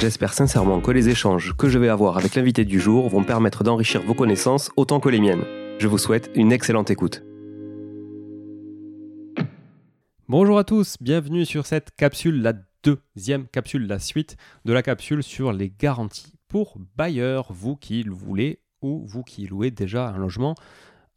J'espère sincèrement que les échanges que je vais avoir avec l'invité du jour vont permettre d'enrichir vos connaissances autant que les miennes. Je vous souhaite une excellente écoute. Bonjour à tous, bienvenue sur cette capsule, la deuxième capsule, la suite de la capsule sur les garanties pour bailleurs, vous qui le voulez ou vous qui louez déjà un logement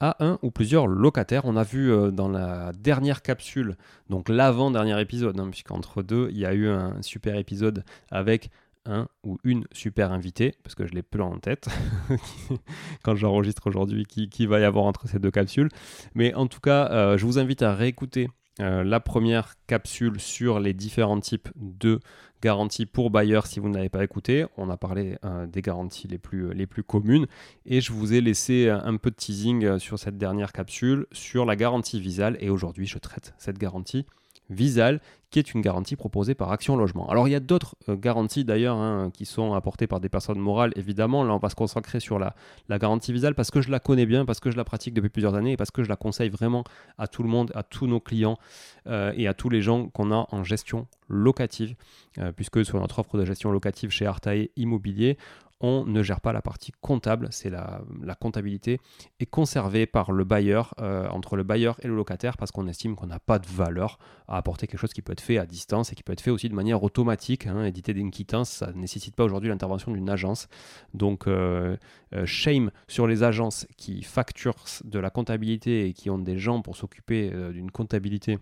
à un ou plusieurs locataires. On a vu euh, dans la dernière capsule, donc l'avant-dernier épisode, hein, puisqu'entre deux, il y a eu un super épisode avec un ou une super invité, parce que je l'ai plein en tête quand j'enregistre aujourd'hui, qui, va y avoir entre ces deux capsules. Mais en tout cas, euh, je vous invite à réécouter euh, la première capsule sur les différents types de garanties pour bailleurs si vous n'avez pas écouté. On a parlé euh, des garanties les plus, les plus communes et je vous ai laissé un peu de teasing sur cette dernière capsule sur la garantie visale et aujourd'hui je traite cette garantie Visal, qui est une garantie proposée par Action Logement. Alors il y a d'autres euh, garanties d'ailleurs hein, qui sont apportées par des personnes morales, évidemment. Là, on va se concentrer sur la, garantie Visal parce que je la connais bien, parce que je la pratique depuis plusieurs années et parce que je la conseille vraiment à tout le monde, à tous nos clients euh, et à tous les gens qu'on a en gestion locative, euh, puisque sur notre offre de gestion locative chez Artae Immobilier, on ne gère pas la partie comptable, c'est la, comptabilité est conservée par le bailleur, euh, entre le bailleur et le locataire, parce qu'on estime qu'on n'a pas de valeur à apporter quelque chose qui peut être fait à distance et qui peut être fait aussi de manière automatique. Hein. Éditer d'une quittance, ça ne nécessite pas aujourd'hui l'intervention d'une agence. Donc, euh, euh, shame sur les agences qui facturent de la comptabilité et qui ont des gens pour s'occuper d'une comptabilité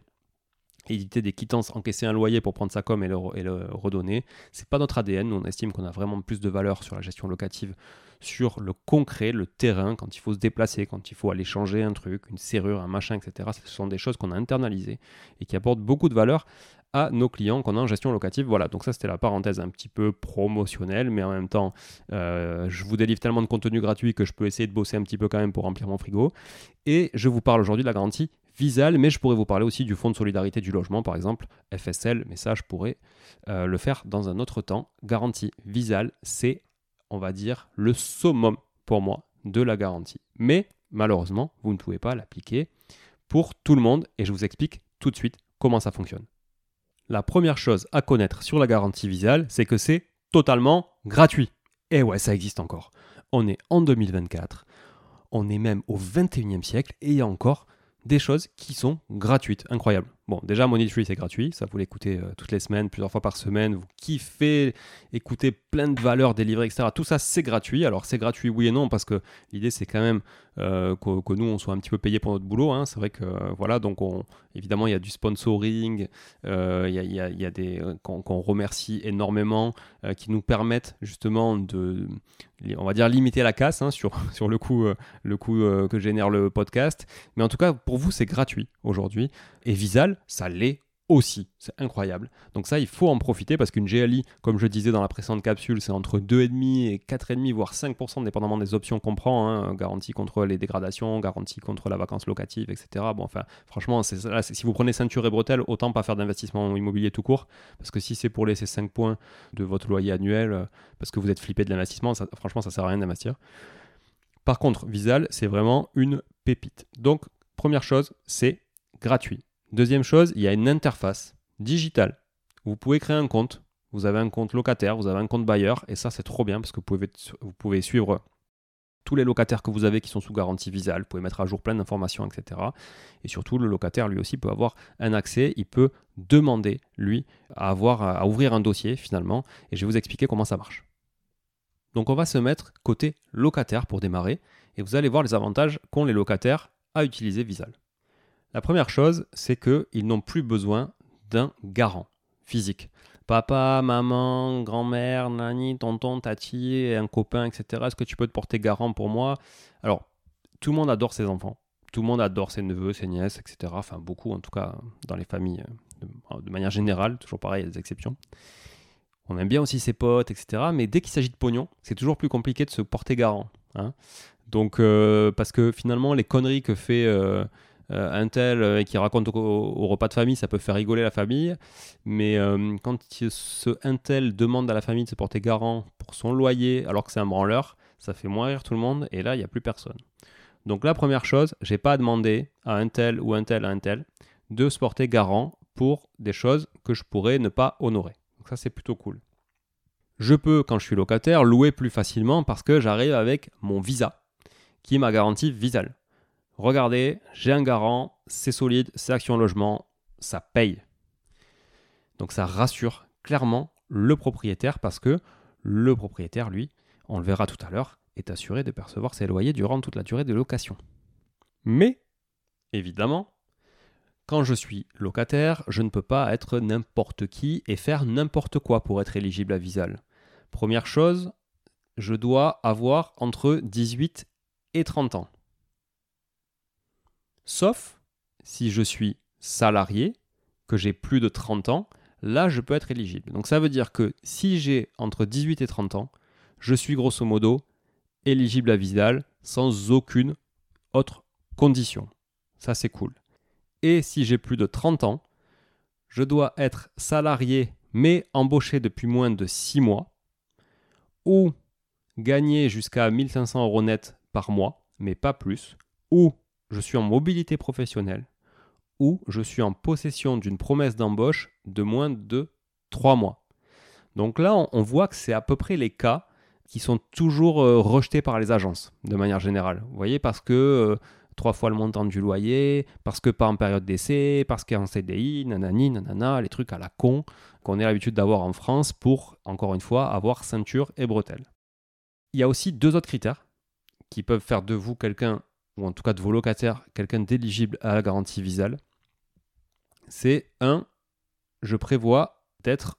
éditer des quittances, encaisser un loyer pour prendre sa com et le, et le redonner. Pas notre ADN. on estime qu'on a vraiment plus de valeur sur la gestion locative, sur le concret, le terrain, quand il faut se déplacer, quand il faut aller changer un truc, une serrure, un machin, etc. Ce sont des choses qu'on a internalisées et qui apportent beaucoup de valeur à nos clients qu'on a en gestion locative. Voilà, donc ça c'était la parenthèse un petit peu promotionnelle, mais en même temps, euh, je vous délivre tellement de contenu gratuit que je peux essayer de bosser un petit peu quand même pour remplir mon frigo. Et je vous parle aujourd'hui de la garantie Visal, mais je pourrais vous parler aussi du Fonds de solidarité du logement, par exemple, FSL, mais ça, je pourrais euh, le faire dans un autre temps. Garantie Visal, c'est, on va dire, le summum pour moi de la garantie. Mais malheureusement, vous ne pouvez pas l'appliquer pour tout le monde, et je vous explique tout de suite comment ça fonctionne. La première chose à connaître sur la garantie Visal, c'est que c'est totalement gratuit. Et ouais, ça existe encore. On est en 2024, on est même au 21e siècle, et il y a encore des choses qui sont gratuites. Incroyable. Bon, déjà, Money Tree, c'est gratuit. Ça, vous l'écoutez euh, toutes les semaines, plusieurs fois par semaine. Vous kiffez écouter plein de valeurs délivrées, etc. Tout ça, c'est gratuit. Alors, c'est gratuit, oui et non, parce que l'idée, c'est quand même euh, que, nous, on soit un petit peu payé pour notre boulot. Hein. C'est vrai que, euh, voilà, donc, on, évidemment, il y a du sponsoring, il y, a, des qu'on remercie énormément, qui nous permettent justement de, on va dire, limiter la casse hein, sur, sur le le coût que génère le podcast. Mais en tout cas, pour vous, c'est gratuit aujourd'hui. Et Visal, ça l'est aussi. C'est incroyable. Donc ça, il faut en profiter parce qu'une GLI, comme je disais dans la précédente capsule, c'est entre 2,5 et 4,5, voire 5%, dépendamment des options qu'on prend. Hein. Garantie contre les dégradations, garantie contre la vacance locative, etc. Bon, enfin, franchement, si vous prenez ceinture et bretelle, autant pas faire d'investissement immobilier tout court. Parce que si c'est pour laisser 5 points de votre loyer annuel, euh, parce que vous êtes flippé de l'investissement, franchement, ça sert à rien d'investir. Par contre, Visal, c'est vraiment une pépite. Donc, première chose, c'est gratuit. Deuxième chose, il y a une interface digitale. Vous pouvez créer un compte. Vous avez un compte locataire, vous avez un compte bailleur, et ça c'est trop bien parce que vous pouvez, suivre tous les locataires que vous avez qui sont sous garantie visale. Vous pouvez mettre à jour plein d'informations, etc. Et surtout, le locataire lui aussi peut avoir un accès. Il peut demander lui à ouvrir un dossier finalement. Et je vais vous expliquer comment ça marche. Donc on va se mettre côté locataire pour démarrer, et vous allez voir les avantages qu'ont les locataires à utiliser Visal. La première chose, c'est qu'ils n'ont plus besoin d'un garant physique. Papa, maman, grand-mère, nani, tonton, tati, un copain, etc. Est-ce que tu peux te porter garant pour moi? Alors, tout le monde adore ses enfants. Tout le monde adore ses neveux, ses nièces, etc. Enfin, beaucoup, en tout cas, dans les familles, de, manière générale. Toujours pareil, il y a des exceptions. On aime bien aussi ses potes, etc. Mais dès qu'il s'agit de pognon, c'est toujours plus compliqué de se porter garant. Hein. Donc, euh, parce que finalement, les conneries que fait euh, euh, un tel et qui raconte au, repas de famille, ça peut faire rigoler la famille. Mais quand ce un tel demande à la famille de se porter garant pour son loyer, alors que c'est un branleur, ça fait moins tout le monde. Et là, il n'y a plus personne. Donc, la première chose, j'ai pas à demander à un tel ou un tel à un tel de se porter garant pour des choses que je pourrais ne pas honorer. Donc, ça, c'est plutôt cool. Je peux, quand je suis locataire, louer plus facilement parce que j'arrive avec mon visa, qui ma garantie visale. Regardez, j'ai un garant, c'est solide, c'est Action Logement, ça paye. Donc ça rassure clairement le propriétaire parce que le propriétaire, lui, on le verra tout à l'heure, est assuré de percevoir ses loyers durant toute la durée de location. Mais, évidemment, quand je suis locataire, je ne peux pas être n'importe qui et faire n'importe quoi pour être éligible à Visal. Première chose, je dois avoir entre 18 et 30 ans. Sauf si je suis salarié, que j'ai plus de 30 ans, là je peux être éligible. Donc ça veut dire que si j'ai entre 18 et 30 ans, je suis grosso modo éligible à Vidal sans aucune autre condition. Ça c'est cool. Et si j'ai plus de 30 ans, je dois être salarié mais embauché depuis moins de 6 mois ou gagner jusqu'à 1500 euros net par mois, mais pas plus, ou je suis en mobilité professionnelle, ou je suis en possession d'une promesse d'embauche de moins de 3 mois. Donc là, on voit que c'est à peu près les cas qui sont toujours euh, rejetés par les agences, de manière générale. Vous voyez, parce que euh, trois fois le montant du loyer, parce que pas en période d'essai, parce un CDI, nanani, nanana, les trucs à la con qu'on a l'habitude d'avoir en France pour, encore une fois, avoir ceinture et bretelles. Il y a aussi deux autres critères qui peuvent faire de vous quelqu'un, ou en tout cas de vos locataires, quelqu'un d'éligible à la garantie visale. C'est un, je prévois d'être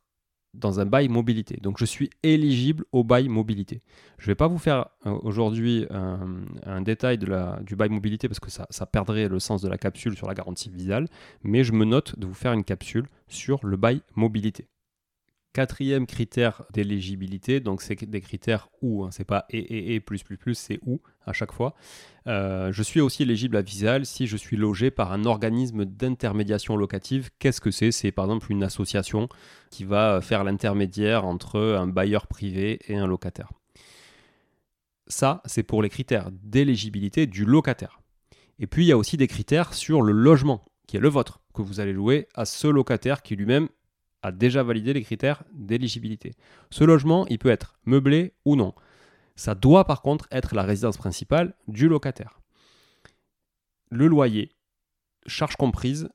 dans un bail mobilité. Donc je suis éligible au bail mobilité. Je ne vais pas vous faire euh, aujourd'hui un, détail de la, du bail mobilité parce que ça, ça, perdrait le sens de la capsule sur la garantie visale, mais je me note de vous faire une capsule sur le bail mobilité. Quatrième critère d'éligibilité, donc c'est des critères où, hein, c'est pas et, et, et, plus plus plus, c'est où à chaque fois. Euh, je suis aussi éligible à Visal si je suis logé par un organisme d'intermédiation locative. Qu'est-ce que c'est? C'est par exemple une association qui va faire l'intermédiaire entre un bailleur privé et un locataire. Ça, c'est pour les critères d'éligibilité du locataire. Et puis il y a aussi des critères sur le logement, qui est le vôtre, que vous allez louer à ce locataire qui lui-même a déjà validé les critères d'éligibilité. Ce logement, il peut être meublé ou non. Ça doit par contre être la résidence principale du locataire. Le loyer, charge comprise,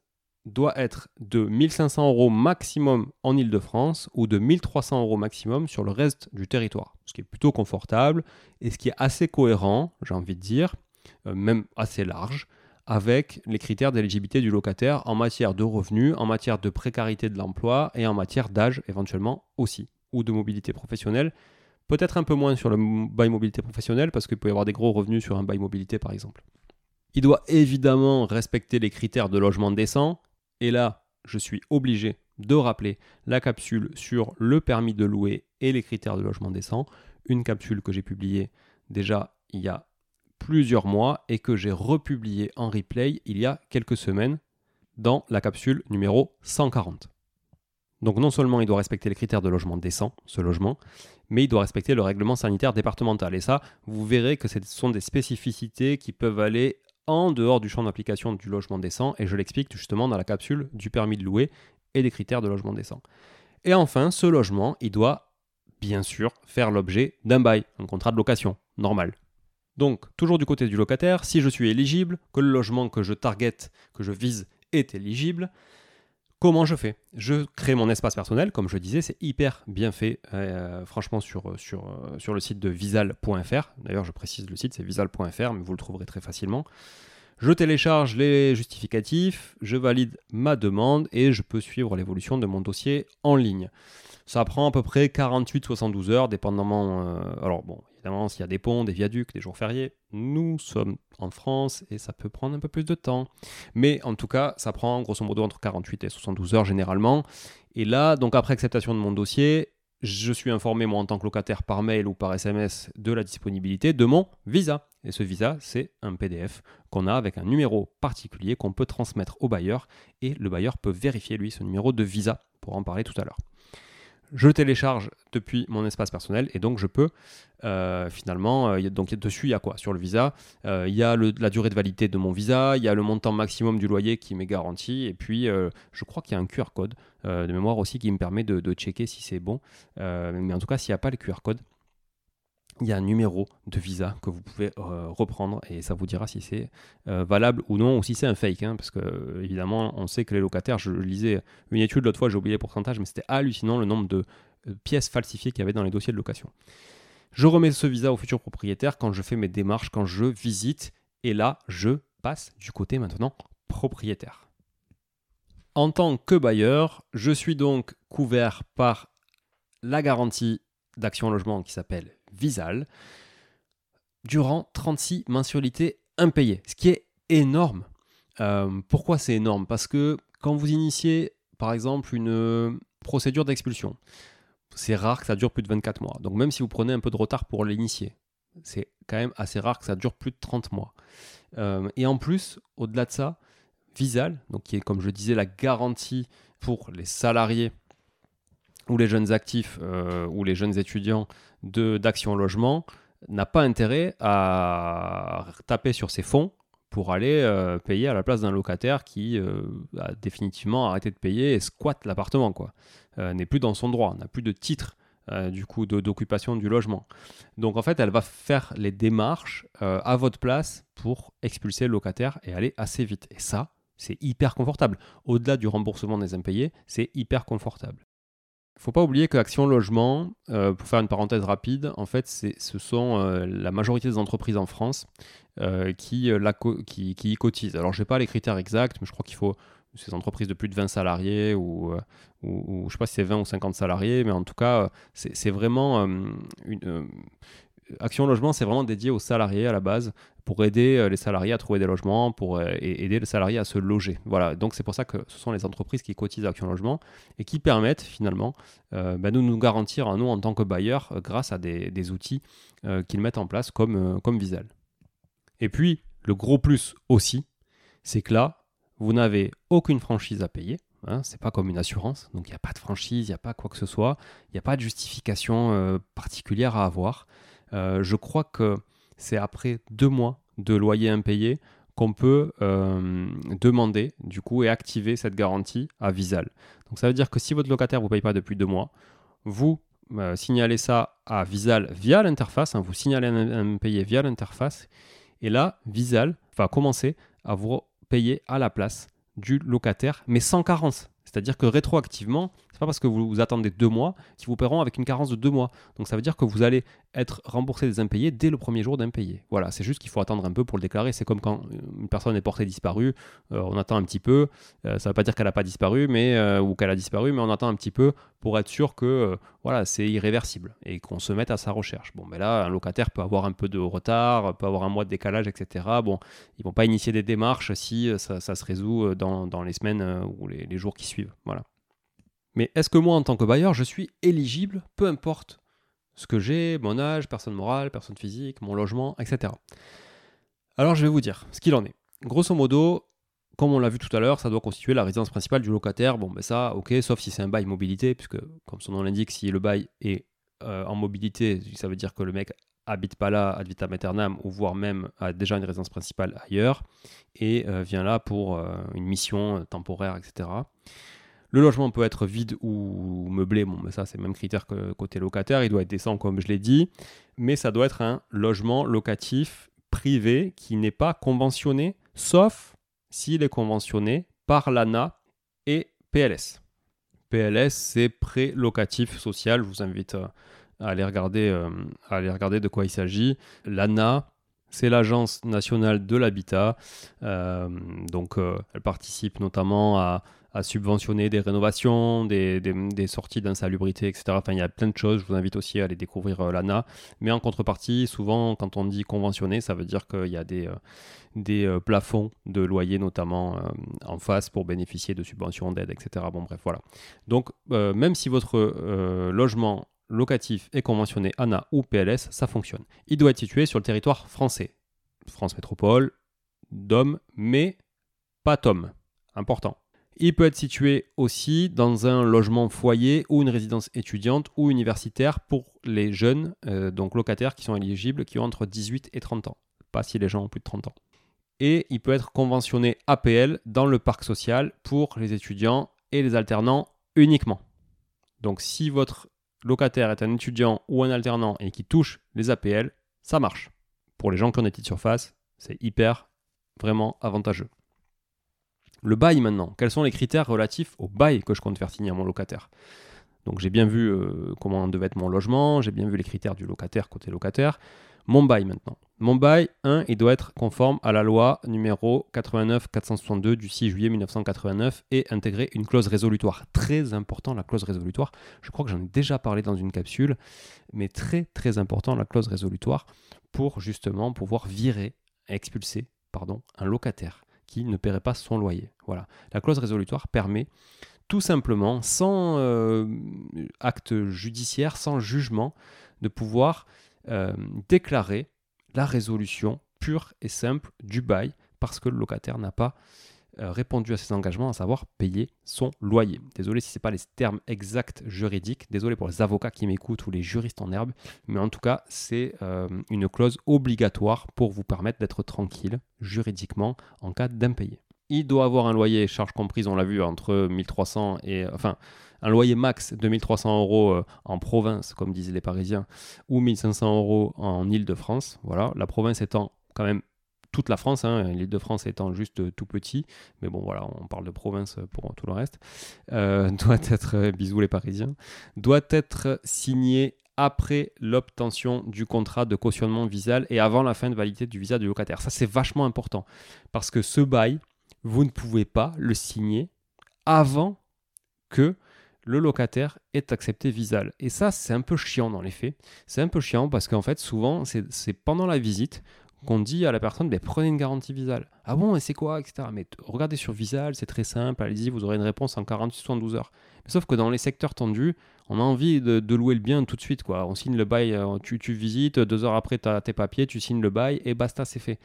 doit être de 1500 euros maximum en Ile-de-France ou de 1300 euros maximum sur le reste du territoire. Ce qui est plutôt confortable et ce qui est assez cohérent, j'ai envie de dire, euh, même assez large, avec les critères d'éligibilité du locataire en matière de revenus, en matière de précarité de l'emploi et en matière d'âge éventuellement aussi, ou de mobilité professionnelle. Peut-être un peu moins sur le bail mobilité professionnelle parce qu'il peut y avoir des gros revenus sur un bail mobilité par exemple. Il doit évidemment respecter les critères de logement décent et là, je suis obligé de rappeler la capsule sur le permis de louer et les critères de logement décent, une capsule que j'ai publiée déjà il y a plusieurs mois et que j'ai republié en replay il y a quelques semaines dans la capsule numéro 140. Donc non seulement il doit respecter les critères de logement décent, ce logement, mais il doit respecter le règlement sanitaire départemental. Et ça, vous verrez que ce sont des spécificités qui peuvent aller en dehors du champ d'application du logement décent, et je l'explique justement dans la capsule du permis de louer et des critères de logement décent. Et enfin, ce logement, il doit bien sûr faire l'objet d'un bail, un contrat de location, normal. Donc, toujours du côté du locataire, si je suis éligible, que le logement que je target, que je vise, est éligible, comment je fais? Je crée mon espace personnel, comme je disais, c'est hyper bien fait, euh, franchement, sur, sur, sur le site de visal.fr. D'ailleurs, je précise le site, c'est visal.fr, mais vous le trouverez très facilement. Je télécharge les justificatifs, je valide ma demande et je peux suivre l'évolution de mon dossier en ligne. Ça prend à peu près 48-72 heures, dépendamment. Euh, alors, bon, évidemment, s'il y a des ponts, des viaducs, des jours fériés, nous sommes en France et ça peut prendre un peu plus de temps. Mais en tout cas, ça prend grosso modo entre 48 et 72 heures généralement. Et là, donc après acceptation de mon dossier, je suis informé, moi, en tant que locataire, par mail ou par SMS, de la disponibilité de mon visa. Et ce visa, c'est un PDF qu'on a avec un numéro particulier qu'on peut transmettre au bailleur. Et le bailleur peut vérifier, lui, ce numéro de visa, pour en parler tout à l'heure je télécharge depuis mon espace personnel et donc je peux euh, finalement, euh, donc dessus il y a quoi Sur le visa, euh, il y a la durée de validité de mon visa, il y a le montant maximum du loyer qui m'est garanti et puis je crois qu'il y a un QR code de mémoire aussi qui me permet de, de checker si c'est bon. mais en tout cas, s'il n'y a pas le QR code, il y a un numéro de visa que vous pouvez euh, reprendre et ça vous dira si c'est euh, valable ou non ou si c'est un fake. Hein, parce que euh, évidemment, on sait que les locataires, je, lisais une étude l'autre fois, j'ai oublié le pourcentage, mais c'était hallucinant le nombre de pièces falsifiées qu'il y avait dans les dossiers de location. Je remets ce visa au futur propriétaire quand je fais mes démarches, quand je visite et là, je passe du côté maintenant propriétaire. En tant que bailleur, je suis donc couvert par la garantie d'action logement qui s'appelle Visal durant 36 mensualités impayées, ce qui est énorme. Euh, pourquoi c'est énorme? Parce que quand vous initiez, par exemple, une procédure d'expulsion, c'est rare que ça dure plus de 24 mois. Donc même si vous prenez un peu de retard pour l'initier, c'est quand même assez rare que ça dure plus de 30 mois. Euh, et en plus, au-delà de ça, Visal, qui est comme je disais la garantie pour les salariés ou les jeunes actifs euh, ou les jeunes étudiants d'Action Logement n'a pas intérêt à taper sur ses fonds pour aller euh, payer à la place d'un locataire qui euh, a définitivement arrêté de payer et squatte l'appartement, quoi. n'est plus dans son droit, n'a plus de titre du coup d'occupation du logement. Donc en fait, elle va faire les démarches à votre place pour expulser le locataire et aller assez vite. Et ça, c'est hyper confortable. Au-delà du remboursement des impayés, c'est hyper confortable. Faut pas oublier que Action Logement, euh, pour faire une parenthèse rapide, en fait, ce sont euh, la majorité des entreprises en France euh, qui, qui, y cotisent. Alors, je n'ai pas les critères exacts, mais je crois qu'il faut ces entreprises de plus de 20 salariés ou, ou, ou je ne sais pas si c'est 20 ou 50 salariés, mais en tout cas, c'est vraiment une, Action Logement, c'est vraiment dédié aux salariés à la base pour aider euh, les salariés à trouver des logements, pour euh, aider les salariés à se loger. Voilà, donc c'est pour ça que ce sont les entreprises qui cotisent Action Logement et qui permettent finalement euh, bah, de nous garantir à nous en tant que bailleurs grâce à des, outils qu'ils mettent en place comme, comme Visal. Et puis, le gros plus aussi, c'est que là, vous n'avez aucune franchise à payer. Hein, c'est pas comme une assurance, donc il n'y a pas de franchise, il n'y a pas quoi que ce soit, il n'y a pas de justification particulière à avoir. Euh, je crois que c'est après deux mois de loyer impayé qu'on peut euh, demander du coup et activer cette garantie à Visal. Donc ça veut dire que si votre locataire ne vous paye pas depuis deux mois, vous euh, signalez ça à Visal via l'interface, hein, vous signalez un impayé via l'interface, et là Visal va commencer à vous payer à la place du locataire, mais sans carence. C'est-à-dire que rétroactivement, c'est pas parce que vous, attendez deux mois qu'ils vous paieront avec une carence de deux mois. Donc ça veut dire que vous allez être remboursé des impayés dès le premier jour d'impayé. Voilà, c'est juste qu'il faut attendre un peu pour le déclarer. C'est comme quand une personne est portée disparue, euh, on attend un petit peu. Euh, ça ne veut pas dire qu'elle n'a pas disparu, mais euh, ou qu'elle a disparu, mais on attend un petit peu pour être sûr que voilà, c'est irréversible et qu'on se mette à sa recherche. Bon, mais là, un locataire peut avoir un peu de retard, peut avoir un mois de décalage, etc. Bon, ils vont pas initier des démarches si ça, se résout dans, dans les semaines ou les, les jours qui suivent. Voilà. Mais est-ce que moi, en tant que bailleur, je suis éligible, peu importe ce que j'ai, mon âge, personne morale, personne physique, mon logement, etc. Alors je vais vous dire ce qu'il en est. Grosso modo, comme on l'a vu tout à l'heure, ça doit constituer la résidence principale du locataire. Bon, ben ça, ok, sauf si c'est un bail mobilité, puisque comme son nom l'indique, si le bail est euh, en mobilité, ça veut dire que le mec habite pas là ad vitam aeternam, ou voire même a déjà une résidence principale ailleurs, et euh, vient là pour euh, une mission temporaire, etc. Le logement peut être vide ou meublé, bon, mais ça c'est le même critère que côté locataire, il doit être décent comme je l'ai dit, mais ça doit être un logement locatif privé qui n'est pas conventionné, sauf s'il est conventionné par l'ANA et PLS. PLS, c'est pré locatif social, je vous invite euh, à aller regarder, euh, à aller regarder de quoi il s'agit. L'ANA, c'est l'Agence nationale de l'habitat. Euh, donc, elle participe notamment à à subventionner des rénovations, des, sorties d'insalubrité, etc. Enfin, il y a plein de choses. Je vous invite aussi à aller découvrir euh, l'ANA. Mais en contrepartie, souvent, quand on dit conventionné, ça veut dire qu'il y a des, euh, euh, plafonds de loyer, notamment en face, pour bénéficier de subventions, d'aides, etc. Bon, bref, voilà. Donc, même si votre logement locatif est conventionné ANA ou PLS, ça fonctionne. Il doit être situé sur le territoire français. France Métropole, DOM, mais pas TOM. Important. Il peut être situé aussi dans un logement foyer ou une résidence étudiante ou universitaire pour les jeunes, euh, donc locataires qui sont éligibles, qui ont entre 18 et 30 ans. Pas si les gens ont plus de 30 ans. Et il peut être conventionné APL dans le parc social pour les étudiants et les alternants uniquement. Donc si votre locataire est un étudiant ou un alternant et qui touche les APL, ça marche. Pour les gens qui ont des petites surfaces, c'est hyper, vraiment avantageux. Le bail maintenant, quels sont les critères relatifs au bail que je compte faire signer à mon locataire? Donc j'ai bien vu euh, comment devait être mon logement, j'ai bien vu les critères du locataire côté locataire. Mon bail maintenant. Mon bail, 1, il doit être conforme à la loi numéro 89-462 du 6 juillet 1989 et intégrer une clause résolutoire. Très important la clause résolutoire. Je crois que j'en ai déjà parlé dans une capsule, mais très très important la clause résolutoire pour justement pouvoir virer, expulser, pardon, un locataire qui ne paierait pas son loyer. Voilà. La clause résolutoire permet tout simplement, sans euh, acte judiciaire, sans jugement, de pouvoir euh, déclarer la résolution pure et simple du bail parce que le locataire n'a pas répondu à ses engagements, à savoir payer son loyer. Désolé si ce n'est pas les termes exacts juridiques, désolé pour les avocats qui m'écoutent ou les juristes en herbe, mais en tout cas, c'est euh, une clause obligatoire pour vous permettre d'être tranquille juridiquement en cas d'impayé. Il doit avoir un loyer, charge comprise, on l'a vu, entre 1300 et... Enfin, un loyer max de 1300 euros euh, en province, comme disaient les Parisiens, ou 1500 euros en Ile-de-France. Voilà, la province étant quand même toute la France, hein, l'île de France étant juste euh, tout petit, mais bon voilà, on parle de province pour tout le reste, euh, doit être, euh, bisous les Parisiens, doit être signé après l'obtention du contrat de cautionnement visal et avant la fin de validité du visa du locataire. Ça c'est vachement important parce que ce bail, vous ne pouvez pas le signer avant que le locataire ait accepté Visal. Et ça, c'est un peu chiant dans les faits. C'est un peu chiant parce qu'en fait, souvent, c'est pendant la visite qu'on dit à la personne ben, prenez une garantie Visal. Ah bon, et c'est quoi etc. Mais regardez sur Visal, c'est très simple, allez-y, vous aurez une réponse en 48-72 heures. sauf que dans les secteurs tendus, on a envie de, louer le bien tout de suite. quoi. On signe le bail, euh, tu, tu visites, deux heures après, tu as tes papiers, tu signes le bail et basta, c'est fait.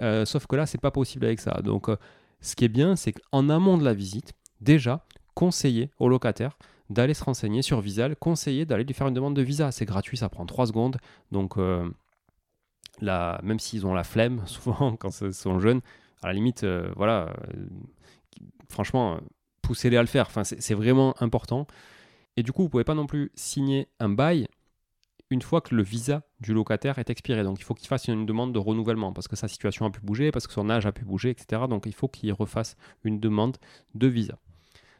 Euh, sauf que là, c'est pas possible avec ça. Donc, euh, ce qui est bien, c'est qu'en amont de la visite, déjà, conseiller au locataire d'aller se renseigner sur Visal, conseiller d'aller lui faire une demande de visa. C'est gratuit, ça prend 3 secondes. Donc, même s'ils ont la flemme, souvent quand ils sont jeunes, à la limite, euh, voilà, euh, franchement, euh, poussez-les à le faire. Enfin, c'est vraiment important. Et du coup, vous pouvez pas non plus signer un bail une fois que le visa du locataire est expiré. Donc il faut qu'il fasse une demande de renouvellement parce que sa situation a pu bouger, parce que son âge a pu bouger, etc. Donc il faut qu'il refasse une demande de visa.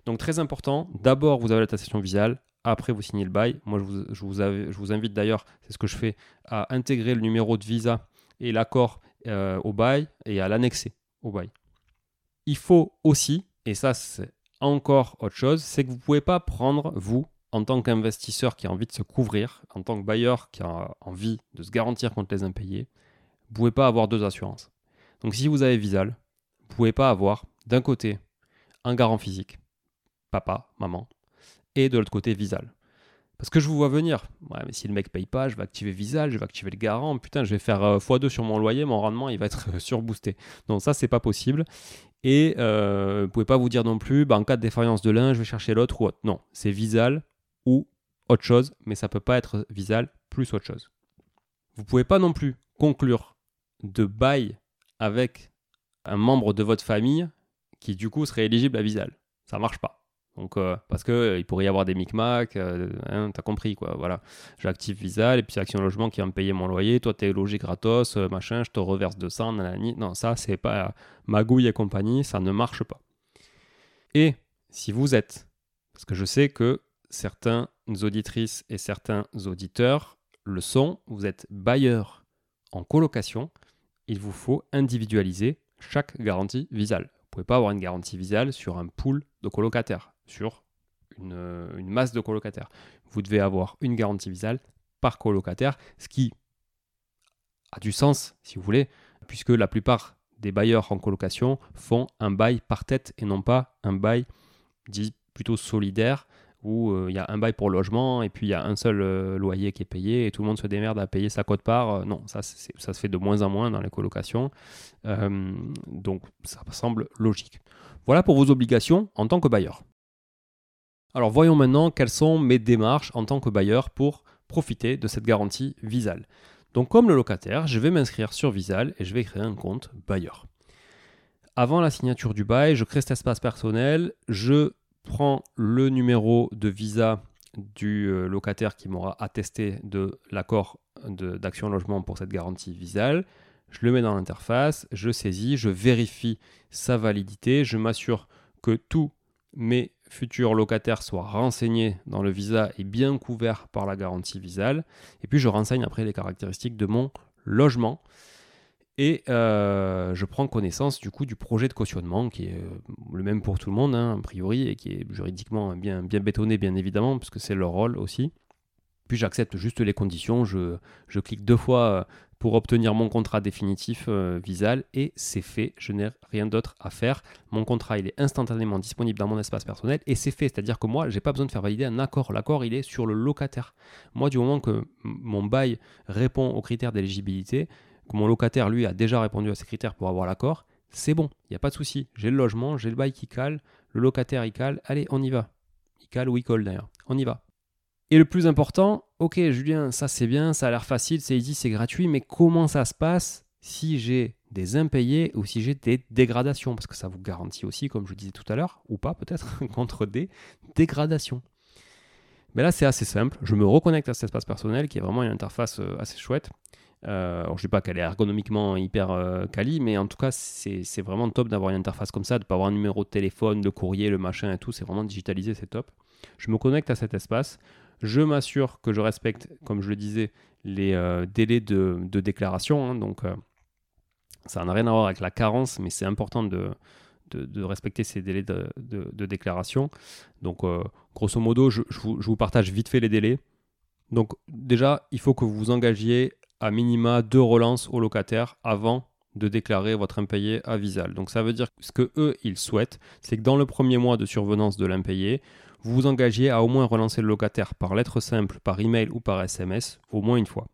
Donc très important, d'abord vous avez l'attestation visale, après, vous signez le bail. Moi, je vous, je vous, invite d'ailleurs, c'est ce que je fais, à intégrer le numéro de visa et l'accord euh, au bail et à l'annexer au bail. Il faut aussi, et ça c'est encore autre chose, c'est que vous ne pouvez pas prendre, vous, en tant qu'investisseur qui a envie de se couvrir, en tant que bailleur qui a envie de se garantir contre les impayés, vous ne pouvez pas avoir deux assurances. Donc si vous avez Visal, vous ne pouvez pas avoir d'un côté un garant physique, papa, maman, et de l'autre côté Visal. Parce que je vous vois venir. Ouais, mais si le mec paye pas, je vais activer Visal, je vais activer le garant. Putain, je vais faire euh, x2 sur mon loyer, mon rendement, il va être euh, surboosté. Donc ça, c'est pas possible. Et euh, vous pouvez pas vous dire non plus, bah, en cas de défaillance de l'un, je vais chercher l'autre ou autre. Non, c'est Visal ou autre chose, mais ça peut pas être Visal plus autre chose. Vous pouvez pas non plus conclure de bail avec un membre de votre famille qui du coup serait éligible à Visal. Ça marche pas. Donc, euh, parce qu'il euh, il pourrait y avoir des micmacs, euh, hein, t'as compris quoi. Voilà, j'active Visa et puis Action Logement qui va me payer mon loyer. Toi, t'es logé gratos, machin, je te reverse 200, nanani. Non, ça, c'est pas magouille et compagnie, ça ne marche pas. Et si vous êtes, parce que je sais que certaines auditrices et certains auditeurs le sont, vous êtes bailleur en colocation, il vous faut individualiser chaque garantie visale Vous pouvez pas avoir une garantie visale sur un pool de colocataires, sur une, une masse de colocataires. Vous devez avoir une garantie visale par colocataire, ce qui a du sens, si vous voulez, puisque la plupart des bailleurs en colocation font un bail par tête et non pas un bail dit plutôt solidaire où euh, il y a un bail pour logement et puis il y a un seul euh, loyer qui est payé et tout le monde se démerde à payer sa cote-part. Euh, non, ça, ça se fait de moins en moins dans les colocations. donc ça semble logique. Voilà pour vos obligations en tant que bailleur. Alors voyons maintenant quelles sont mes démarches en tant que bailleur pour profiter de cette garantie Visal. Donc comme le locataire, je vais m'inscrire sur Visal et je vais créer un compte bailleur. Avant la signature du bail, je crée cet espace personnel, je prends le numéro de visa du euh, locataire qui m'aura attesté de l'accord d'action logement pour cette garantie Visal. Je le mets dans l'interface, je saisis, je vérifie sa validité, je m'assure que tous mes futurs locataires soient renseignés dans le visa et bien couverts par la garantie Visal. Et puis je renseigne après les caractéristiques de mon logement. Et euh, je prends connaissance du coup du projet de cautionnement qui est euh, le même pour tout le monde, hein, a priori, et qui est juridiquement bien, bien bétonné, bien évidemment, puisque c'est leur rôle aussi. Puis j'accepte juste les conditions, je, je, clique deux fois euh, pour obtenir mon contrat définitif Visal et c'est fait, je n'ai rien d'autre à faire. Mon contrat il est instantanément disponible dans mon espace personnel et c'est fait, c'est-à-dire que moi j'ai pas besoin de faire valider un accord, l'accord il est sur le locataire. Moi du moment que mon bail répond aux critères d'éligibilité, que mon locataire, lui, a déjà répondu à ces critères pour avoir l'accord, c'est bon, il n'y a pas de souci. J'ai le logement, j'ai le bail qui cale, le locataire il cale, allez, on y va. Il cale ou il colle d'ailleurs, on y va. Et le plus important, ok Julien, ça c'est bien, ça a l'air facile, c'est easy, c'est gratuit, mais comment ça se passe si j'ai des impayés ou si j'ai des dégradations? Parce que ça vous garantit aussi, comme je disais tout à l'heure, ou pas peut-être, contre des dégradations. Mais là c'est assez simple, je me reconnecte à cet espace personnel qui est vraiment une interface euh, assez chouette. Euh, alors, je ne dis pas qu'elle est ergonomiquement hyper euh, quali, mais en tout cas, c'est vraiment top d'avoir une interface comme ça, de ne pas avoir un numéro de téléphone, de courrier, le machin et tout. C'est vraiment digitalisé, c'est top. Je me connecte à cet espace. Je m'assure que je respecte, comme je le disais, les euh, délais de, déclaration. Hein. donc, ça n'a rien à voir avec la carence, mais c'est important de, respecter ces délais de, déclaration. Donc, grosso modo, je, vous, je vous partage vite fait les délais. Donc déjà, il faut que vous vous engagiez à minima deux relances aux locataires avant de déclarer votre impayé à Visal. Donc ça veut dire que ce que eux ils souhaitent, c'est que dans le premier mois de survenance de l'impayé, vous vous engagiez à au moins relancer le locataire par lettre simple, par email ou par SMS au moins une fois.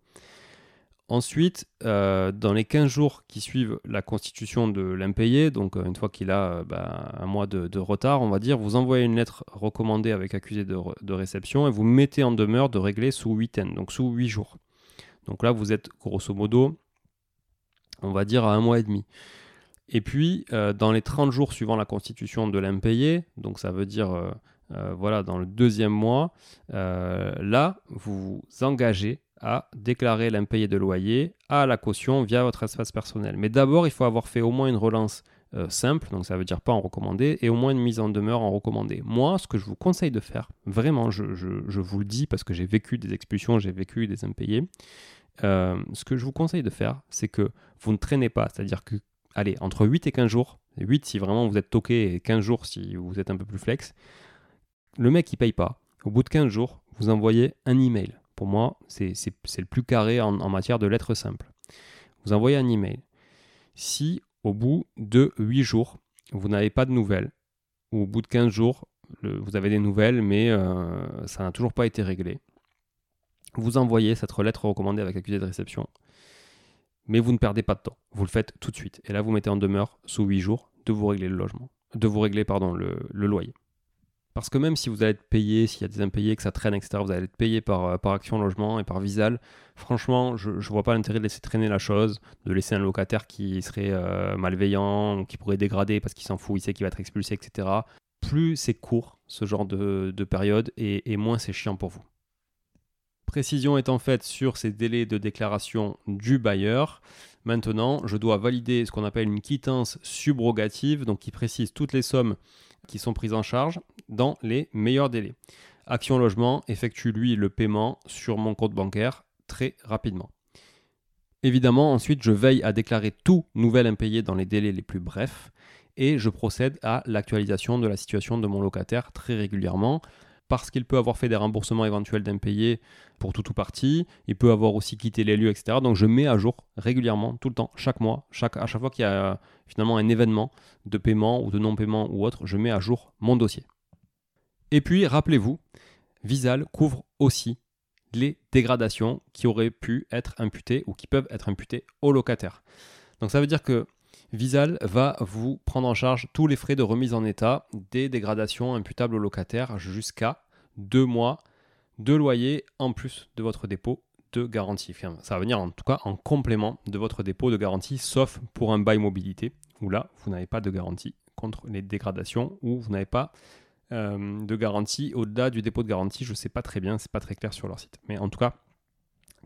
Ensuite, euh, dans les 15 jours qui suivent la constitution de l'impayé, donc euh, une fois qu'il a euh, bah, un mois de, retard, on va dire, vous envoyez une lettre recommandée avec accusé de, réception et vous mettez en demeure de régler sous 8 n, donc sous 8 jours. Donc là, vous êtes grosso modo, on va dire, à un mois et demi. Et puis, dans les 30 jours suivant la constitution de l'impayé, donc ça veut dire, euh, euh, voilà, dans le deuxième mois, là, vous vous engagez à déclarer l'impayé de loyer à la caution via votre espace personnel. Mais d'abord, il faut avoir fait au moins une relance simple, donc ça veut dire pas en recommandé, et au moins une mise en demeure en recommandé. Moi, ce que je vous conseille de faire, vraiment, je, je vous le dis parce que j'ai vécu des expulsions, j'ai vécu des impayés, euh, ce que je vous conseille de faire, c'est que vous ne traînez pas. C'est-à-dire que, allez, entre 8 et 15 jours, 8 si vraiment vous êtes toqué et 15 jours si vous êtes un peu plus flex, le mec il paye pas. Au bout de 15 jours, vous envoyez un email. Pour moi, c'est le plus carré en, matière de lettres simples. Vous envoyez un email. Si au bout de 8 jours, vous n'avez pas de nouvelles, ou au bout de 15 jours, vous avez des nouvelles, mais euh, ça n'a toujours pas été réglé, vous envoyez cette lettre recommandée avec accusé de réception. Mais vous ne perdez pas de temps. Vous le faites tout de suite. Et là, vous mettez en demeure, sous 8 jours, de vous régler le logement. De vous régler, pardon, le, loyer. Parce que même si vous allez être payé, s'il y a des impayés, que ça traîne, etc., vous allez être payé par, euh, par Action Logement et par Visal. Franchement, je ne vois pas l'intérêt de laisser traîner la chose, de laisser un locataire qui serait euh, malveillant, qui pourrait dégrader parce qu'il s'en fout, il sait qu'il va être expulsé, etc. Plus c'est court, ce genre de, période, et moins c'est chiant pour vous. Précision étant faite sur ces délais de déclaration du bailleur. Maintenant, je dois valider ce qu'on appelle une quittance subrogative, donc qui précise toutes les sommes qui sont prises en charge dans les meilleurs délais. Action Logement effectue lui le paiement sur mon compte bancaire très rapidement. Évidemment, ensuite, je veille à déclarer tout nouvel impayé dans les délais les plus brefs. et je procède à l'actualisation de la situation de mon locataire très régulièrement parce qu'il peut avoir fait des remboursements éventuels d'impayés pour tout ou partie, il peut avoir aussi quitté les lieux, etc. Donc je mets à jour régulièrement, tout le temps, chaque mois, à chaque fois qu'il y a finalement un événement de paiement ou de non-paiement ou autre, je mets à jour mon dossier. Et puis, rappelez-vous, Visal couvre aussi les dégradations qui auraient pu être imputées ou qui peuvent être imputées au locataire. Donc ça veut dire que Visal va vous prendre en charge tous les frais de remise en état des dégradations imputables au locataire jusqu'à deux mois de loyer en plus de votre dépôt de garantie. ça va venir en tout cas en complément de votre dépôt de garantie, sauf pour un bail mobilité, où là, vous n'avez pas de garantie contre les dégradations, ou vous n'avez pas euh, de garantie au-delà du dépôt de garantie. Je ne sais pas très bien, c'est pas très clair sur leur site. Mais en tout cas,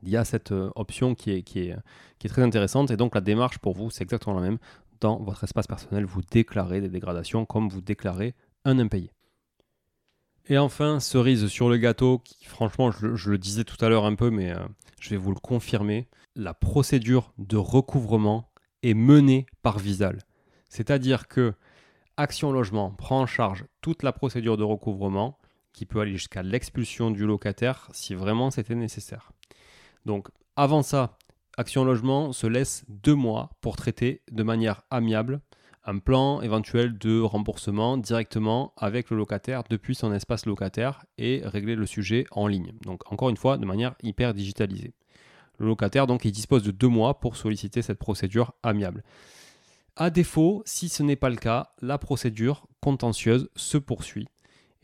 il y a cette euh, option qui est, qui, est, qui est très intéressante. Et donc la démarche pour vous, c'est exactement la même. Dans votre espace personnel, vous déclarez des dégradations comme vous déclarez un impayé. Et enfin, cerise sur le gâteau, qui franchement, je, le disais tout à l'heure un peu, mais euh, je vais vous le confirmer, la procédure de recouvrement est menée par Visal. C'est-à-dire que Action Logement prend en charge toute la procédure de recouvrement, qui peut aller jusqu'à l'expulsion du locataire si vraiment c'était nécessaire. Donc avant ça, Action Logement se laisse deux mois pour traiter de manière amiable un plan éventuel de remboursement directement avec le locataire depuis son espace locataire et régler le sujet en ligne. Donc encore une fois, de manière hyper digitalisée. Le locataire, donc, il dispose de deux mois pour solliciter cette procédure amiable. À défaut, si ce n'est pas le cas, la procédure contentieuse se poursuit.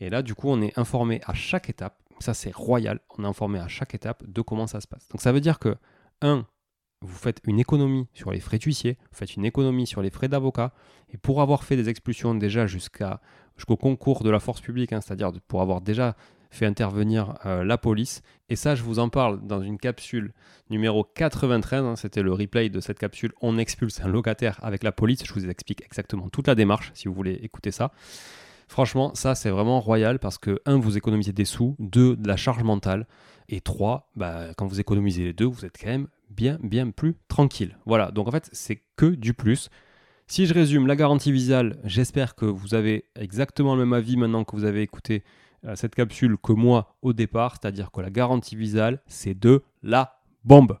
Et là, du coup, on est informé à chaque étape. Ça, c'est royal. On est informé à chaque étape de comment ça se passe. Donc, ça veut dire que, un, vous faites une économie sur les frais d'huissier, vous faites une économie sur les frais d'avocat, et pour avoir fait des expulsions déjà jusqu'au concours de la force publique, hein, c'est-à-dire pour avoir déjà fait intervenir euh, la police, et ça je vous en parle dans une capsule numéro 93, hein, c'était le replay de cette capsule, on expulse un locataire avec la police, je vous explique exactement toute la démarche si vous voulez écouter ça. Franchement, ça c'est vraiment royal parce que, un, vous économisez des sous, deux, de la charge mentale, et trois, bah, quand vous économisez les deux, vous êtes quand même bien, bien plus tranquille. Voilà, donc en fait, c'est que du plus. Si je résume la garantie visale, j'espère que vous avez exactement le même avis maintenant que vous avez écouté euh, cette capsule que moi au départ, c'est-à-dire que la garantie visale, c'est de la bombe.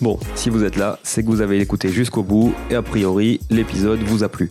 Bon, si vous êtes là, c'est que vous avez écouté jusqu'au bout et a priori, l'épisode vous a plu.